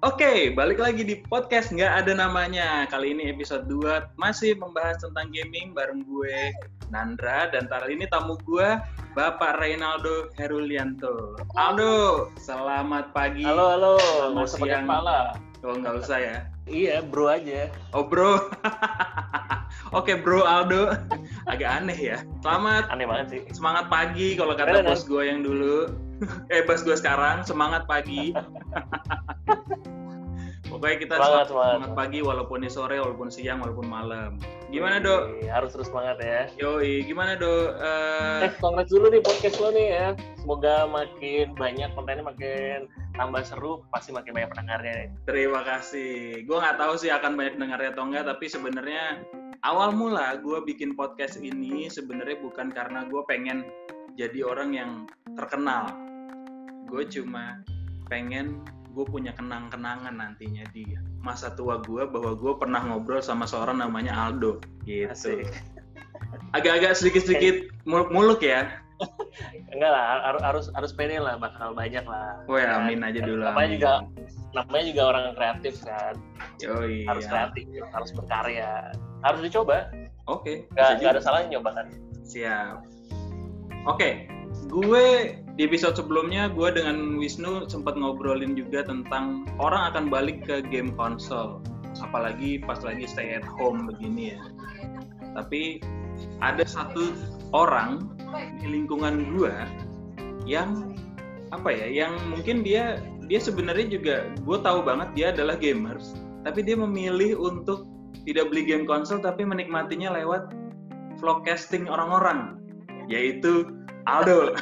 Oke, balik lagi di podcast nggak ada namanya. Kali ini episode 2 masih membahas tentang gaming bareng gue Nandra dan kali ini tamu gue Bapak Reynaldo Herulianto. Aldo, selamat pagi. Halo, halo. Selamat pakai siang. kepala. Oh, nggak usah ya. Iya, bro aja. Oh, bro. Oke, bro Aldo. Agak aneh ya. Selamat Aneh banget sih. semangat pagi kalau kata bos gue yang dulu. eh, bos gue sekarang semangat pagi. Pokoknya kita Semangat, semangat, semangat. pagi walaupun ini sore, walaupun siang, walaupun malam. Gimana dok? Harus terus semangat ya. Yoi, gimana dok? Eh, Eh, congrats dulu nih podcast lo nih ya. Semoga makin banyak kontennya makin tambah seru, pasti makin banyak pendengarnya nih. terima kasih. Gue nggak tahu sih akan banyak dengarnya atau enggak, tapi sebenarnya awal mula gue bikin podcast ini sebenarnya bukan karena gue pengen jadi orang yang terkenal. Gue cuma pengen gue punya kenang-kenangan nantinya di masa tua gue bahwa gue pernah ngobrol sama seorang namanya Aldo gitu. Agak-agak sedikit-sedikit muluk-muluk ya. Enggak lah, har- harus harus pede lah, bakal banyak lah. Wah, Ya, amin aja dulu. Namanya amin. juga namanya juga orang kreatif kan. Yoi. Harus ya. kreatif, harus berkarya. Harus dicoba. Oke. Enggak juga. ada salahnya nyoba kan. Siap. Oke, gue di episode sebelumnya gue dengan Wisnu sempat ngobrolin juga tentang orang akan balik ke game konsol, apalagi pas lagi stay at home begini ya. Tapi ada satu orang di lingkungan gue yang apa ya, yang mungkin dia dia sebenarnya juga gue tahu banget dia adalah gamers, tapi dia memilih untuk tidak beli game konsol tapi menikmatinya lewat vlogcasting orang-orang yaitu Aldo.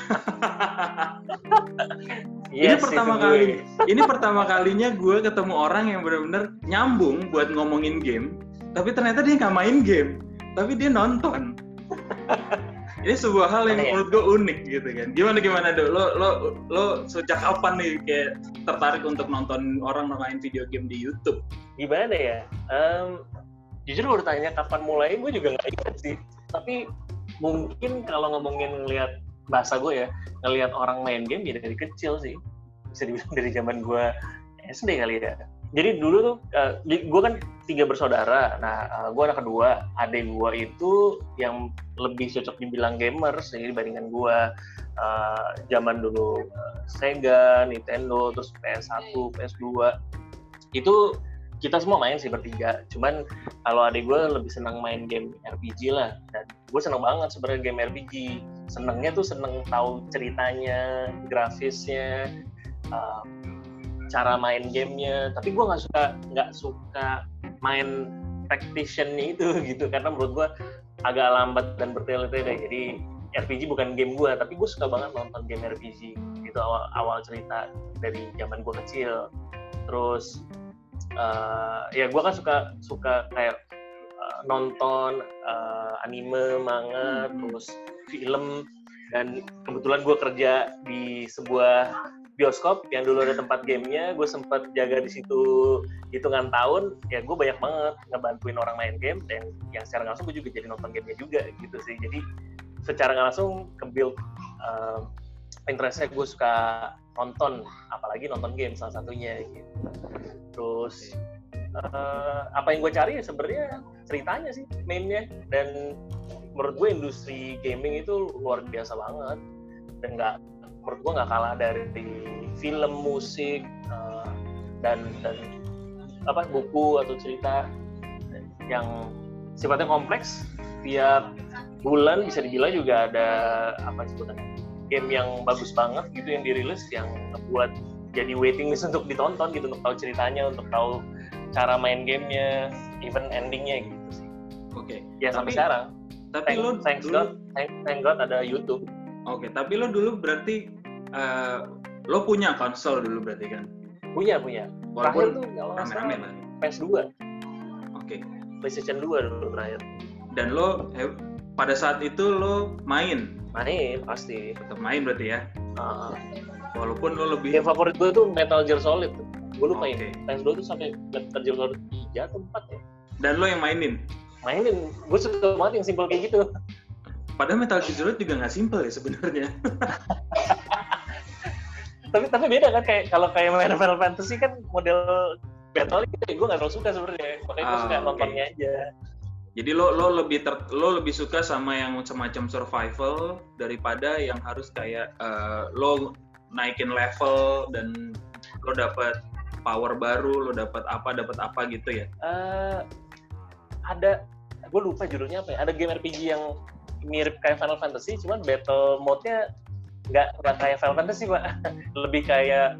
ini Yes, pertama itu kali, gue. ini pertama kalinya gue ketemu orang yang benar-benar nyambung buat ngomongin game, tapi ternyata dia nggak main game, tapi dia nonton. ini sebuah hal yang ya? menurut gue unik gitu kan. Gimana gimana dok? Lo lo lo sejak kapan nih kayak tertarik untuk nonton orang main video game di YouTube? gimana ya? Em, jujur lo tanya kapan mulai, gue juga nggak ingat sih. Tapi mungkin kalau ngomongin ngelihat bahasa gue ya, ngelihat orang main game ya dari kecil sih. Bisa dibilang dari zaman gue SD kali ya. Jadi dulu tuh, eh, gue kan tiga bersaudara. Nah, eh, gue anak kedua. Adik gue itu yang lebih cocok dibilang gamers jadi dibandingkan gue. Eh, zaman dulu eh, Sega, Nintendo, terus PS1, PS2. Itu kita semua main sih bertiga. Cuman kalau adik gue lebih senang main game RPG lah. Dan gue seneng banget sebenarnya game RPG. Senengnya tuh seneng tahu ceritanya, grafisnya, uh, cara main gamenya. Tapi gue nggak suka nggak suka main tacticiannya itu gitu karena menurut gue agak lambat dan bertele-tele. Jadi RPG bukan game gue, tapi gue suka banget nonton game RPG. Itu awal awal cerita dari zaman gue kecil. Terus eh, ya gue kan suka suka kayak eh, nonton eh, anime, manga, Hmm. terus film dan kebetulan gue kerja di sebuah bioskop yang dulu ada tempat gamenya, gue sempat jaga di situ hitungan tahun, ya gue banyak banget ngebantuin orang main game dan yang secara langsung gue juga jadi nonton gamenya juga gitu sih. Jadi secara langsung ke build eh, interestnya gue suka nonton, apalagi nonton game salah satunya gitu. Terus eh, apa yang gue cari ya sebenarnya ceritanya sih mainnya. Dan menurut gue industri gaming itu luar biasa banget. Dan nggak menurut gue nggak kalah dari film musik eh, dan dan apa buku atau cerita yang sifatnya kompleks. Tiap bulan bisa dibilang juga ada apa sebutannya game yang bagus banget gitu yang dirilis yang buat jadi waiting list untuk ditonton gitu untuk tahu ceritanya untuk tahu cara main gamenya even endingnya gitu sih Oke. ya sampai Tapi- sekarang Tapi thank, lo thanks dulu, God thank, thank God ada YouTube oke. Tapi lo dulu berarti eh, lo punya konsol dulu berarti kan? punya punya terakhir Walaupun tuh kalau salah lah. PS2 Oke. PlayStation 2 dulu terakhir Dan lo eh, pada saat itu lo main, main pasti tetap main berarti ya. Ah, Walaupun lo lebih game favorit gue tuh Metal Gear Solid gue lupa Oke. ini PS2 tuh sampai Metal Gear Solid 3 atau 4 ya dan lo yang mainin. mainin gue suka banget yang simple kayak gitu Padahal Metal Gear Solid juga nggak simple ya sebenarnya. tapi tapi beda kan kayak kalau kayak main Final Fantasy kan model battle gitu gue nggak terlalu suka sebenarnya makanya gue Ah, suka oke. nontonnya aja Jadi lo lo lebih ter, lo lebih suka sama yang semacam survival daripada yang harus kayak eh, lo naikin level dan lo dapat power baru, lo dapat apa dapat apa gitu ya. Eh, ada gue lupa judulnya apa ya ada game RPG yang mirip kayak Final Fantasy cuman battle mode-nya nggak nggak kayak Final Fantasy pak lebih kayak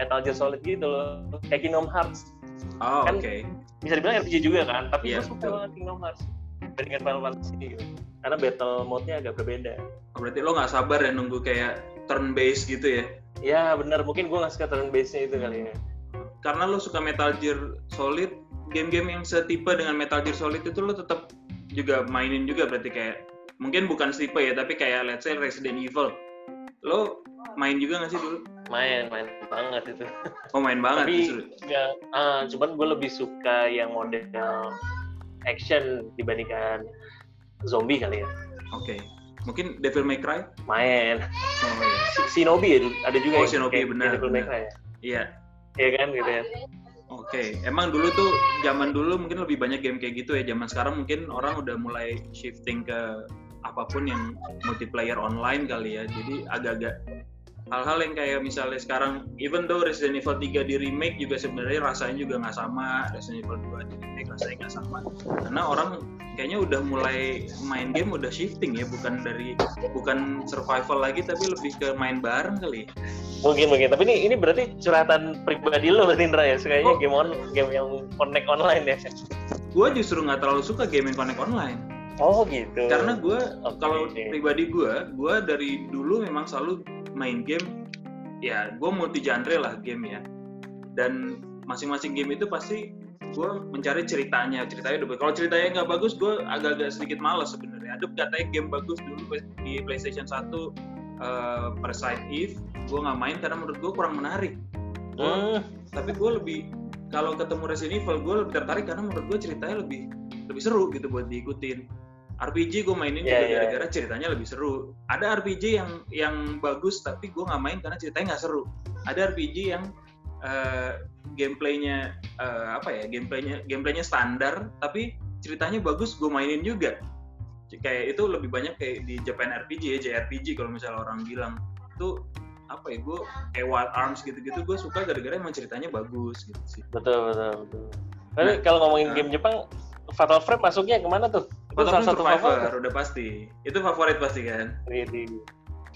Metal Gear Solid gitu loh kayak Kingdom Hearts Oh, Kan- oke. Bisa dibilang RPG juga kan tapi Iya, gue suka betul. banget Kingdom Hearts dibandingkan Final Fantasy gitu karena battle mode-nya agak berbeda Berarti lo nggak sabar ya nunggu kayak turn based gitu ya. ya benar mungkin gue nggak suka turn base-nya itu kali ya Karena lo suka Metal Gear Solid, game-game yang setipe dengan Metal Gear Solid itu lo tetap juga mainin juga berarti kayak mungkin bukan setipe ya, tapi kayak let's say Resident Evil. Lo main juga nggak sih dulu? Main main banget itu Oh main banget tapi justru. ya ah, cuman gue lebih suka yang model action dibandingkan zombie kali ya Oke. Mungkin Devil May Cry? main Oh iya. Shinobi ya ada juga Oh, yang Shinobi, kayak benar, Devil May benar. Cry ya Iya. Iya kan gitu ya Oke. Emang dulu tuh zaman dulu mungkin lebih banyak game kayak gitu ya. Zaman sekarang mungkin orang udah mulai shifting ke apa pun yang multiplayer online kali ya. Jadi agak-agak hal-hal yang kayak misalnya sekarang even though Resident Evil 3 di remake juga sebenarnya rasanya juga nggak sama Resident Evil 2 di remake rasanya nggak sama. Karena orang kayaknya udah mulai main game udah shifting ya bukan dari bukan survival lagi tapi lebih ke main bareng kali. Mungkin mungkin. Tapi ini ini berarti curhatan pribadi lo berarti Indra ya? Sukanya Oh. game on game yang connect online ya? Gue justru nggak terlalu suka game yang connect online. Oh gitu. Karena gue Oke. kalau pribadi gue gue dari dulu memang selalu main game ya gue multi genre lah game ya. Dan masing-masing game itu pasti gue mencari ceritanya ceritanya udah kalau ceritanya nggak bagus gue agak-agak sedikit males sebenarnya. Ada katanya game bagus dulu di PlayStation 1 uh, Parasite Eve gue nggak main karena menurut gue kurang menarik. Gua- hmm, tapi gue lebih kalau ketemu Resident Evil gue lebih tertarik karena menurut gue ceritanya lebih lebih seru gitu buat diikutin RPG gue mainin Iya, juga iya. gara-gara ceritanya lebih seru. Ada RPG yang yang bagus tapi gue nggak main karena ceritanya nggak seru. Ada RPG yang eh, gameplaynya eh, apa ya gameplaynya gameplaynya standar tapi ceritanya bagus gue mainin juga. Kayak itu lebih banyak kayak di Japan RPG ya JRPG kalau misalnya orang bilang. Itu apa ya gue kayak Wild Arms gitu-gitu gue suka gara-gara emang ceritanya bagus gitu sih. Betul betul betul. Tapi Nah, kalau ngomongin nah. game Jepang Fatal Frame masuknya ke mana tuh? Itu Fatal salah satu Survivor favorit udah pasti. Itu favorit pasti kan? Di,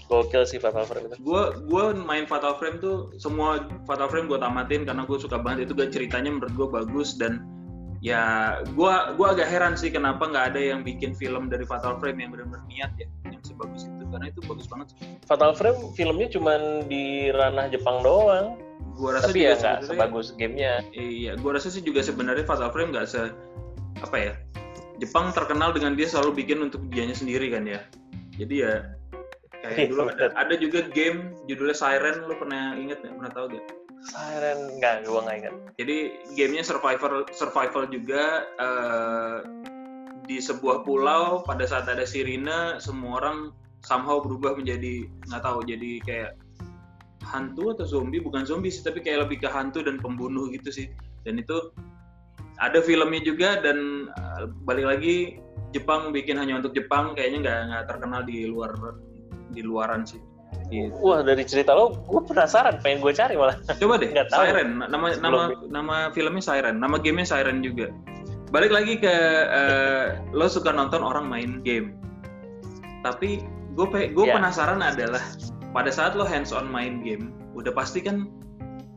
gokil sih Fatal Frame itu. Gue gue main Fatal Frame tuh semua Fatal Frame gue tamatin karena gue suka banget. Itu gak ceritanya menurut gue bagus dan ya gue gua agak heran sih kenapa nggak ada yang bikin film dari Fatal Frame yang benar-benar niat ya yang sebagus itu. Karena itu bagus banget sih. Fatal Frame filmnya cuman di ranah Jepang doang. Gue rasa tapi ya juga sebenarnya- sebagus gamenya. Iya, gue rasa sih juga sebenarnya Fatal Frame nggak se apa ya. Jepang terkenal dengan dia selalu bikin untuk dianya sendiri kan ya. Jadi ya kayak Iya, dulu ada, ada juga game judulnya Siren, lo pernah inget nggak? Pernah tahu gak? Siren nggak gua nggak ingat Jadi gamenya survival survival juga eh, di sebuah pulau pada saat ada sirine semua orang somehow berubah menjadi nggak tahu jadi kayak hantu atau zombie bukan zombie sih tapi kayak lebih ke hantu dan pembunuh gitu sih dan itu ada filmnya juga dan eh, balik lagi Jepang bikin hanya untuk Jepang kayaknya nggak nggak terkenal di luar di luaran sih Gitu. wah dari cerita lo gue penasaran pengen gue cari malah Coba deh, Nggak tahu. Siren. Nama nama nama filmnya Siren. Nama gamenya Siren juga. Balik lagi ke eh, lo suka nonton orang main game. Tapi gue gue Ya. penasaran adalah pada saat lo hands on main game, udah pasti kan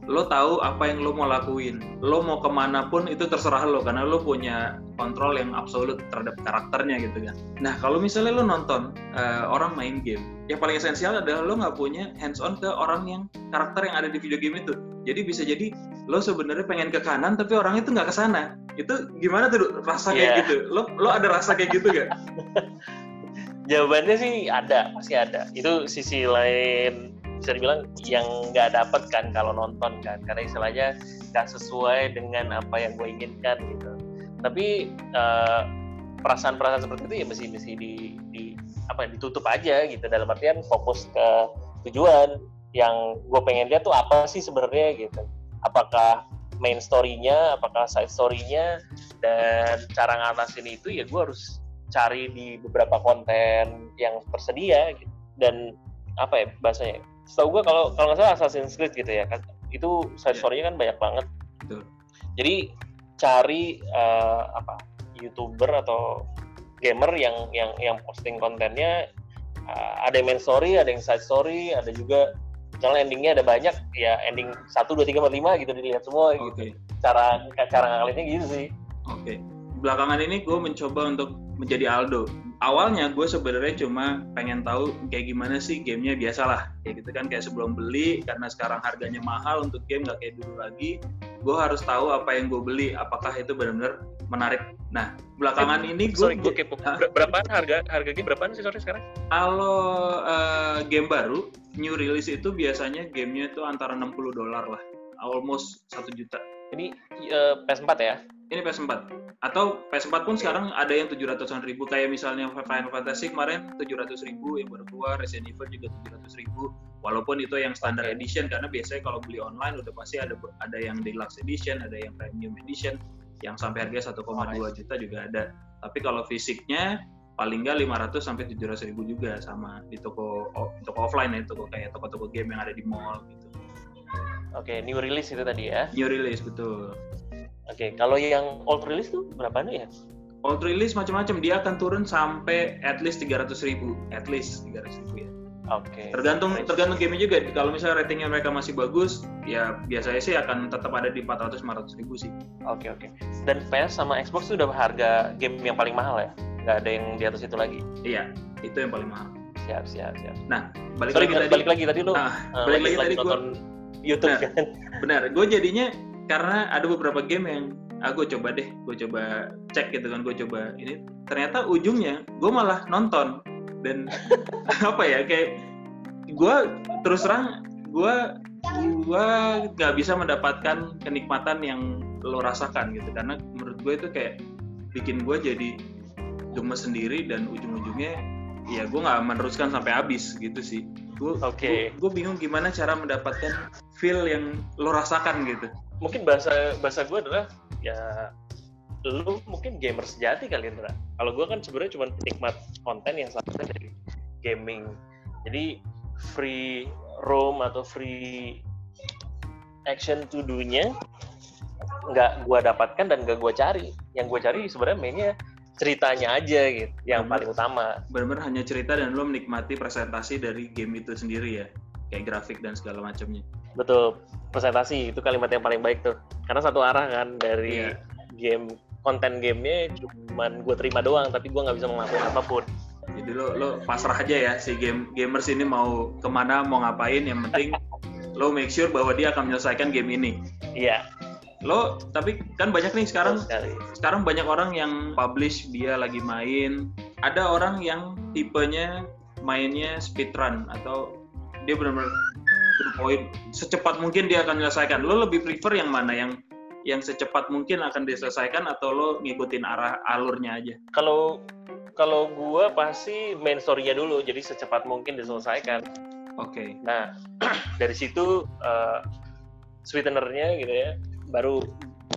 lo tahu apa yang lo mau lakuin. Lo mau ke mana pun itu terserah lo karena lo punya kontrol yang absolut terhadap karakternya gitu kan. Nah kalau misalnya lo nonton eh, orang main game, yang paling esensial adalah lo nggak punya hands on ke orang yang karakter yang ada di video game itu. Jadi bisa jadi lo sebenarnya pengen ke kanan tapi orangnya tuh nggak ke sana. Itu gimana tuh rasa kayak Iya. gitu? Lo lo ada rasa kayak gitu gak? jawabannya sih ada pasti ada itu sisi lain bisa dibilang yang nggak dapet kan kalau nonton kan. Karena istilahnya nggak sesuai dengan apa yang gue inginkan gitu. Tapi eh, perasaan-perasaan seperti itu ya mesti mesti di, di apa ditutup aja gitu. Dalam artian fokus ke tujuan yang gue pengen lihat tuh apa sih sebenarnya gitu. Apakah main story-nya apakah side story-nya dan cara ngatasin itu ya gue harus cari di beberapa konten yang tersedia gitu. dan apa ya bahasanya setahu gue kalau kalau nggak salah Assassin's Creed gitu ya kan itu side iya. story-nya kan banyak banget Betul. jadi cari uh, apa youtuber atau gamer yang yang yang posting kontennya uh, ada yang main story ada yang side story ada juga misalnya endingnya ada banyak ya ending satu dua tiga empat lima gitu dilihat semua okay. gitu cara cara ngakalinnya gitu sih oke okay. belakangan ini gue mencoba untuk menjadi Aldo awalnya gue sebenarnya cuma pengen tahu kayak gimana sih gamenya biasalah. Kayak gitu kan kayak sebelum beli karena sekarang harganya mahal untuk game nggak kayak dulu lagi gue harus tahu apa yang gue beli apakah itu benar-benar menarik. Nah belakangan eh, ini gue sorry gue kepo. Berapa harga harga game berapa sih sorry sekarang? Kalau uh, game baru new release itu biasanya gamenya itu antara 60 dolar lah. Almost satu juta. Ini uh, eh, PS4 ya ini PS4 atau PS4 pun sekarang ada yang 700-an ribu. Kayak misalnya Final Fantasy kemarin 700 ribu. Yang baru keluar Resident Evil juga 700 ribu. Walaupun itu yang standard edition karena biasanya kalau beli online udah pasti ada ada yang deluxe edition ada yang premium edition. Yang sampai harga 1,2 juta juga ada. Tapi kalau fisiknya paling nggak 500 sampai 700 ribu juga sama di toko toko offline ya toko kayak toko-toko game yang ada di mall gitu. Oke, okay, new release itu tadi ya? New release betul. Oke, okay, kalau yang old release tuh berapa nih ya? Old release macam-macam, dia akan turun sampai at least 300 ribu, at least 300 ribu ya. Oke. Okay. Tergantung nice. tergantung game juga. Kalau misalnya ratingnya mereka masih bagus, ya biasanya sih akan tetap ada di 400-500 ribu sih. Oke okay, oke. Okay. Dan PS sama Xbox tuh udah harga game yang paling mahal ya? Gak ada yang di atas itu lagi? Iya, itu yang paling mahal. Siap siap siap. Nah, balik Sorry, lagi tadi. Balik lagi tadi lo. Nah, uh, balik lagi, lagi tadi gue. YouTube nah, kan. Benar, gue jadinya karena ada beberapa game yang ah gue coba deh gue coba cek gitu kan gue coba ini. Ternyata ujungnya gue malah nonton. Dan apa ya kayak gue terus terang gue gue nggak bisa mendapatkan kenikmatan yang lo rasakan gitu. Karena menurut gue itu kayak bikin gue jadi gemes sendiri dan ujung-ujungnya ya gue nggak meneruskan sampai habis gitu sih. Gue okay. gue bingung gimana cara mendapatkan feel yang lo rasakan gitu mungkin bahasa bahasa gue adalah ya lu mungkin gamer sejati kali Indra. Kalau gue kan sebenarnya cuma penikmat konten yang satu dari gaming. Jadi free roam atau free action to do-nya nggak gue dapatkan dan nggak gue cari. Yang gue cari sebenarnya mainnya ceritanya aja gitu, yang Bener, paling utama. Benar-benar hanya cerita dan lo menikmati presentasi dari game itu sendiri ya, kayak grafik dan segala macamnya. Betul, presentasi itu kalimat yang paling baik tuh. Karena satu arah kan dari yeah. game konten gamenya cuman gue terima doang, tapi gue nggak bisa melakukan apa pun. Jadi lo lo pasrah aja ya si game gamers ini mau ke mana mau ngapain yang penting lo make sure bahwa dia akan menyelesaikan game ini. Iya. Lo tapi kan banyak nih sekarang sekarang banyak orang yang publish dia lagi main. Ada orang yang tipenya mainnya speedrun atau dia benar-benar poin secepat mungkin dia akan menyelesaikan lo lebih prefer yang mana yang yang secepat mungkin akan diselesaikan atau lo ngikutin arah alurnya aja kalau kalau gue pasti main story-nya dulu jadi secepat mungkin diselesaikan oke okay. nah dari situ uh, sweetenernya gitu ya baru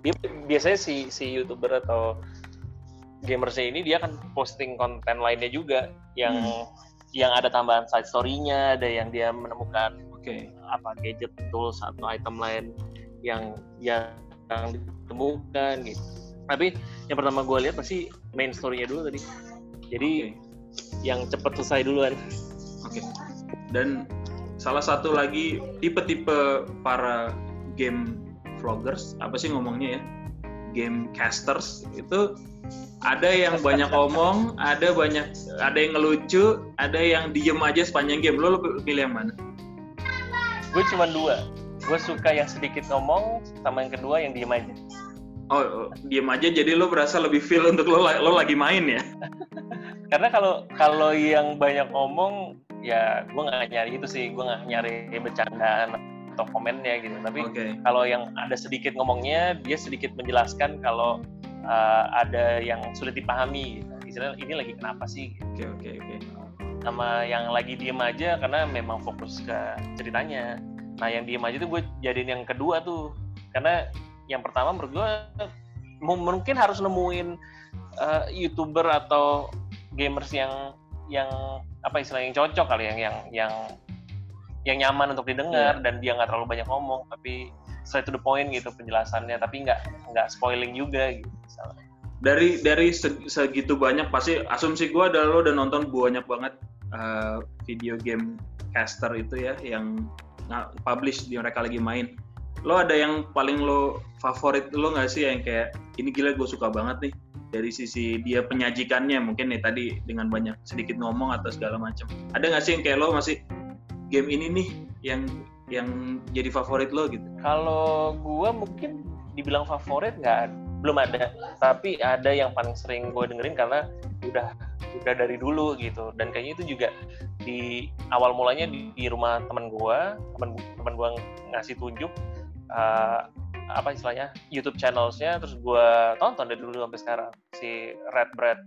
dia biasanya si si youtuber atau gamersnya ini dia akan posting konten lainnya juga yang hmm. yang ada tambahan side story-nya ada yang dia menemukan okay. apa gadget tools atau item lain yang yang ditemukan gitu tapi yang pertama gue lihat pasti main story-nya dulu tadi jadi okay. yang cepat selesai duluan oke okay. dan salah satu lagi tipe-tipe para game vloggers apa sih ngomongnya ya game casters itu ada yang banyak omong, ada banyak ada yang ngelucu, ada yang diem aja sepanjang game. Lo, lo pilih yang mana? Gue cuma dua. Gue suka yang sedikit ngomong sama yang kedua yang diem aja. Oh, oh diem aja jadi lo berasa lebih feel untuk lo lo lagi main ya? Karena kalau kalau yang banyak ngomong ya gue nggak nyari itu sih. Gue nggak nyari bercandaan atau komennya gitu. Tapi okay. kalau yang ada sedikit ngomongnya dia sedikit menjelaskan kalau uh, ada yang sulit dipahami. Gitu. istilahnya ini lagi kenapa sih? Oke oke oke sama yang lagi diem aja karena memang fokus ke ceritanya. Nah yang diem aja tuh gue jadiin yang kedua tuh. Karena yang pertama menurut gue mungkin harus nemuin uh, youtuber atau gamers yang yang apa istilah yang cocok kali yang yang yang yang nyaman untuk didengar yeah. dan dia nggak terlalu banyak ngomong tapi straight to the point gitu penjelasannya. Tapi nggak nggak spoiling juga gitu misalnya dari dari segitu banyak pasti asumsi gue adalah lo udah nonton banyak banget uh, video game caster itu ya yang publish di mereka lagi main. Lo ada yang paling lo favorit lo nggak sih yang kayak ini gila gue suka banget nih dari sisi dia penyajikannya? Mungkin nih tadi dengan banyak sedikit ngomong atau segala macam ada nggak sih yang kayak lo masih game ini nih yang yang jadi favorit lo gitu? Kalau gue mungkin dibilang favorit nggak belum ada. Tapi ada yang paling sering gue dengerin karena udah udah dari dulu gitu. Dan kayaknya itu juga di awal mulanya di, di rumah teman gue teman teman gue ngasih tunjuk uh, apa istilahnya YouTube channelsnya terus gue tonton dari dulu sampai sekarang si Red Bread.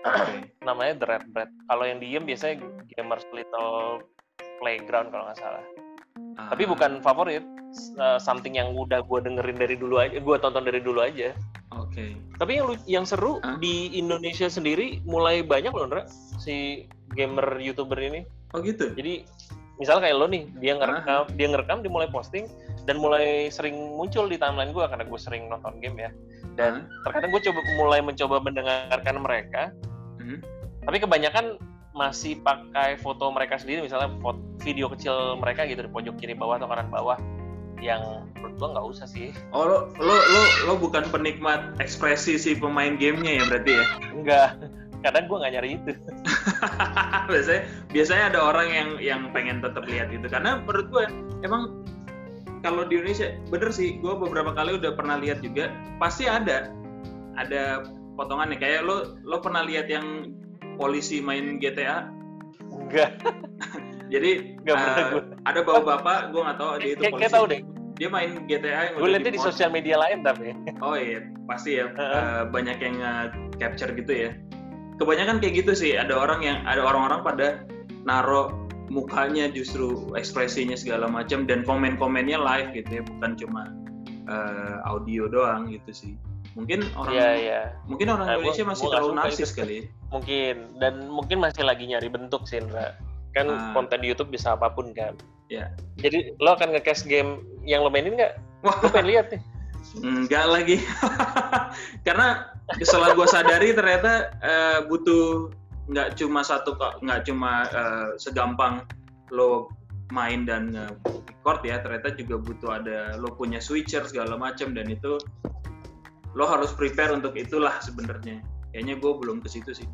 Namanya The Red Bread. Kalau yang diem biasanya Gamers Little Playground kalau nggak salah tapi bukan favorit uh, something yang udah gue dengerin dari dulu aja, gue tonton dari dulu aja. Oke. Okay. Tapi yang yang seru huh? di Indonesia sendiri mulai banyak loh, Ndra, si gamer youtuber ini. Oh gitu. Jadi misalnya kayak lo nih, dia ngerekam, uh dia ngerekam, dia mulai posting dan mulai sering muncul di timeline gue karena gue sering nonton game ya. Dan uh terkadang gue coba mulai mencoba mendengarkan mereka. Uh Tapi kebanyakan masih pakai foto mereka sendiri misalnya foto, video kecil mereka gitu di pojok kiri bawah atau kanan bawah yang menurut gua nggak usah sih. Oh lo lo lo lo bukan penikmat ekspresi si pemain gamenya ya berarti ya? Enggak, kadang gua nggak nyari itu. biasanya biasanya ada orang yang yang pengen tetap lihat itu karena menurut gua emang kalau di Indonesia bener sih gue beberapa kali udah pernah lihat juga pasti ada ada potongannya kayak lo lo pernah lihat yang polisi main GTA enggak jadi uh, ada bawa bapak gue nggak tahu dia itu polisi. Kayak tahu deh. Dia main GTA yang gue lihatnya di sosial media lain tapi. Oh iya, pasti ya. Uh, uh, banyak yang uh, capture gitu ya. Kebanyakan kayak gitu sih. Ada orang yang ada orang-orang pada naro mukanya justru ekspresinya segala macam dan komen-komennya live gitu ya, bukan cuma uh, audio doang gitu sih. Mungkin orang yeah, yeah. mungkin orang nah, Indonesia gua, masih gua terlalu narsis kali. Ya. Mungkin dan mungkin masih lagi nyari bentuk sih, Indra kan uh, konten di YouTube bisa apa pun kan. Ya. Jadi lo akan nge game yang lo mainin nggak? Wah, lo pengen lihat nih. Enggak lagi, karena setelah gue sadari ternyata uh, butuh nggak cuma satu kok, nggak cuma uh, segampang lo main dan uh, record ya, ternyata juga butuh ada lo punya switcher segala macam dan itu lo harus prepare untuk itulah sebenarnya. Kayaknya gue belum ke situ sih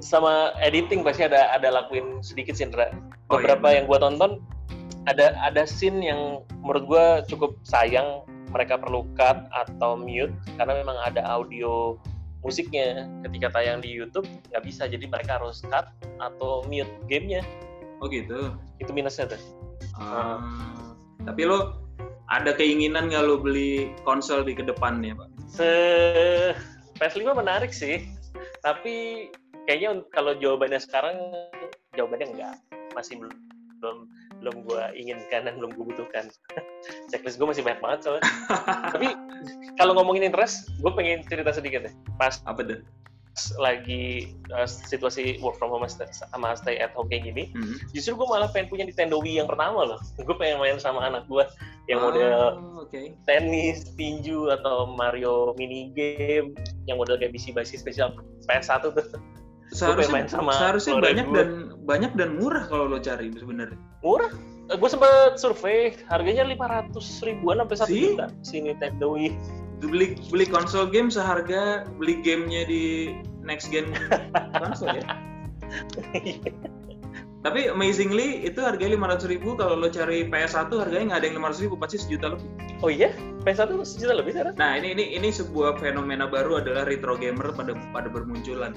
sama editing pasti ada ada lakuin sedikit sih Indra. Beberapa oh, iya. yang gue tonton ada ada scene yang menurut gue cukup sayang mereka perlu cut atau mute karena memang ada audio musiknya ketika tayang di YouTube nggak bisa jadi mereka harus cut atau mute gamenya. Oh gitu. Itu minusnya tuh. Uh, Tapi lo ada keinginan nggak lo beli konsol di ke depannya pak? Se PS5 menarik sih, tapi kayaknya kalau jawabannya sekarang jawabannya enggak. Masih belum belum belum gue inginkan dan belum gue butuhkan. Checklist gue masih banyak banget soalnya. Tapi kalau ngomongin interest gue pengen cerita sedikit deh. Pas apa tuh lagi uh, situasi work from home sama stay at home kayak gini, mm -hmm. justru gue malah pengen punya Nintendo Wii yang pertama loh. Gue pengen main sama anak gue yang oh, model okay. tenis, tinju atau Mario mini game yang model kayak BC basi spesial PS1 tuh seharusnya sama seharusnya banyak dan banyak dan murah kalau lo cari sebenarnya murah eh, gue sempet survei harganya lima ratus ribuan sampai satu juta si Nintendo Wii beli beli konsol game seharga beli gamenya di next gen konsol ya tapi amazingly itu harganya lima ratus ribu kalau lo cari PS1 harganya nggak ada yang lima ratus ribu pasti sejuta lebih oh iya PS1 sejuta lebih sekarang nah ini ini ini sebuah fenomena baru adalah retro gamer pada pada bermunculan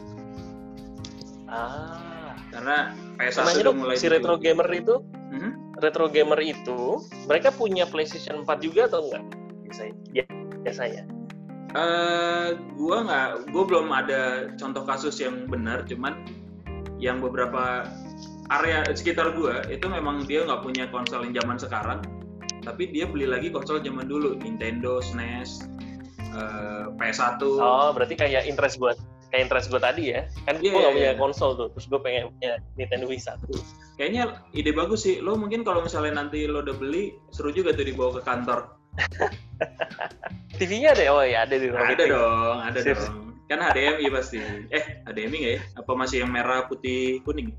Ah. Karena PS1 udah mulai si retro gamer itu, hmm? retro gamer itu mereka punya PlayStation 4 juga atau enggak? Biasanya. Biasanya. Uh, gua nggak, gua belum ada contoh kasus yang benar, cuman yang beberapa area sekitar gue itu memang dia nggak punya konsol yang zaman sekarang tapi dia beli lagi konsol zaman dulu Nintendo SNES uh, PS1 oh berarti kayak interest gue kayak interest gue tadi ya? Kan yeah, gue gak punya yeah. konsol tuh terus gue pengen punya Nintendo Wii satu. Kayaknya ide bagus sih. Lo mungkin kalau misalnya nanti lo udah beli seru juga tuh dibawa ke kantor TV-nya ada? Oh ya ada di rumah ada dong ada Sip. dong. Kan HDMI pasti. Eh HDMI nggak ya? Apa masih yang merah putih kuning?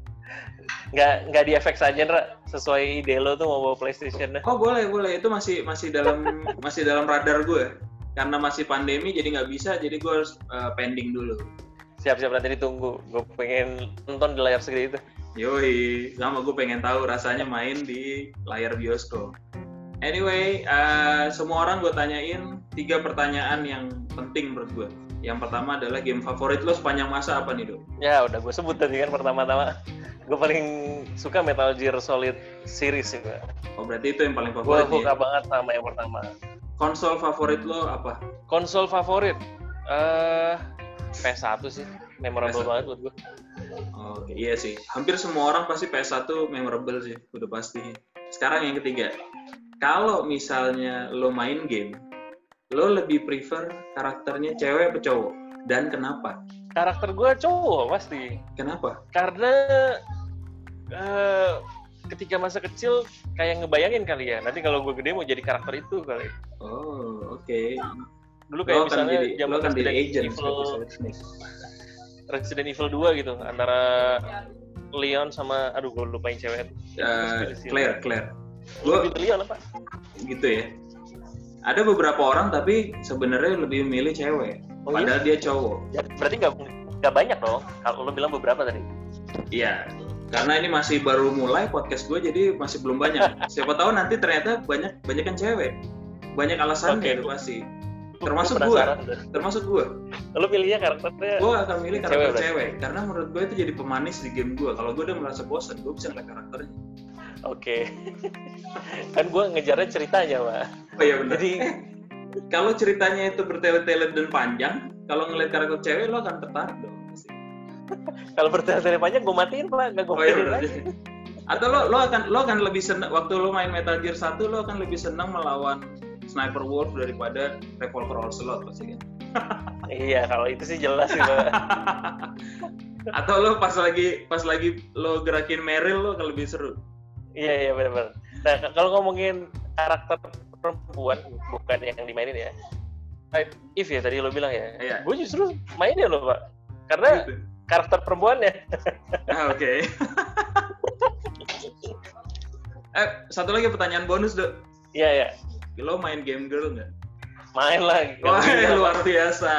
Nggak nggak di efek saja Ra. sesuai ide lo tuh mau bawa PlayStation oh boleh boleh. Itu masih masih dalam masih dalam radar gue. Karena masih pandemi jadi nggak bisa. Jadi gue harus uh, pending dulu. Siap-siap nanti ditunggu. Gue pengen nonton di layar segede itu yoi. Sama gue pengen tahu rasanya main di layar bioskop anyway uh, semua orang gue tanyain tiga pertanyaan yang penting menurut gue yang pertama adalah game favorit lo sepanjang masa apa nih dok? Ya udah gue sebut tadi kan pertama-tama gue paling suka Metal Gear Solid series juga. Oh berarti itu yang paling favorit? Gue suka ya? banget sama yang pertama. Konsol favorit lo apa? Konsol favorit? Uh, PS1 sih, memorable PS1. banget buat gue. Oh, Oke, iya sih. Hampir semua orang pasti PS1 memorable sih, udah pasti. Sekarang yang ketiga, kalau misalnya lo main game, lo lebih prefer karakternya cewek atau cowok? Dan kenapa? Karakter gue cowok pasti. Kenapa? Karena uh, ketika masa kecil kayak ngebayangin kali ya nanti kalau gue gede mau jadi karakter itu kali oh oke okay. dulu kayak lo misalnya jadi, zaman Resident agent, Evil Resident Evil 2 gitu antara Leon sama aduh gue lupain cewek uh, Claire Claire gue Leon apa gitu ya. Ada beberapa orang tapi sebenarnya lebih milih cewek. Oh, iya? padahal iya? dia cowok. Ya, berarti nggak nggak banyak dong. Kalau lo bilang beberapa tadi. Iya. Karena ini masih baru mulai podcast gue jadi masih belum banyak. Siapa tahu nanti ternyata banyak banyak kan cewek. Banyak alasan okay. gitu pasti. Termasuk gue termasuk gue lo pilihnya karakternya gue akan milih karakter cewek, cewek. Karena menurut gue itu jadi pemanis di game gue kalau gue udah merasa bosan gue bisa ngeliat karakternya oke. Okay. kan gue ngejarnya ceritanya pak. Oh iya benar. Jadi kalau ceritanya itu bertele-tele dan panjang kalau ngeliat karakter cewek lo akan tertarik dong kalau bertele-tele panjang gue matiin pak. Nggak gue oh, iya, lagi. Atau lo lo akan lo akan lebih senang waktu lo main Metal Gear 1 lo akan lebih senang melawan Sniper Wolf daripada Revolver Ocelot pasti kan? Iya kalau itu sih jelas sih pak. Atau lo pas lagi pas lagi lo gerakin Meryl lo akan lebih seru iya iya benar-benar nah kalau ngomongin karakter perempuan bukan yang dimainin ya If ya tadi lo bilang ya iya. gue justru mainnya lo pak karena gitu karakter perempuannya. Ah, Oke. Okay. eh, satu lagi pertanyaan bonus, Dok. Iya, iya. Lo main game girl nggak? Main lagi. Wah, luar biasa.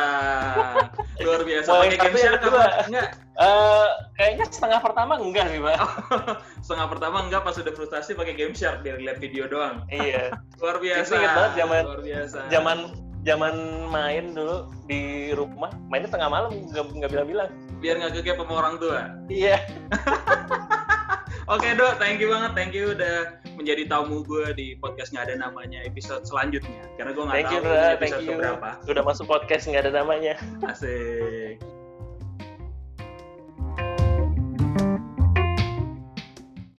Luar biasa. Pakai game shark apa? Enggak. Uh, kayaknya setengah pertama enggak sih, Pak. setengah pertama enggak pas udah frustasi pakai game shark biar lihat video doang. Iya. luar biasa. Itu banget zaman luar biasa. Zaman zaman main dulu di rumah, mainnya tengah malam nggak bilang-bilang biar nggak kegep sama orang tua. Iya. Oke okay, dok, thank you banget, thank you udah menjadi tamu gue di podcast nggak ada namanya episode selanjutnya. Karena gue nggak tahu you, episode thank you. berapa. Udah masuk podcast nggak ada namanya. Asik.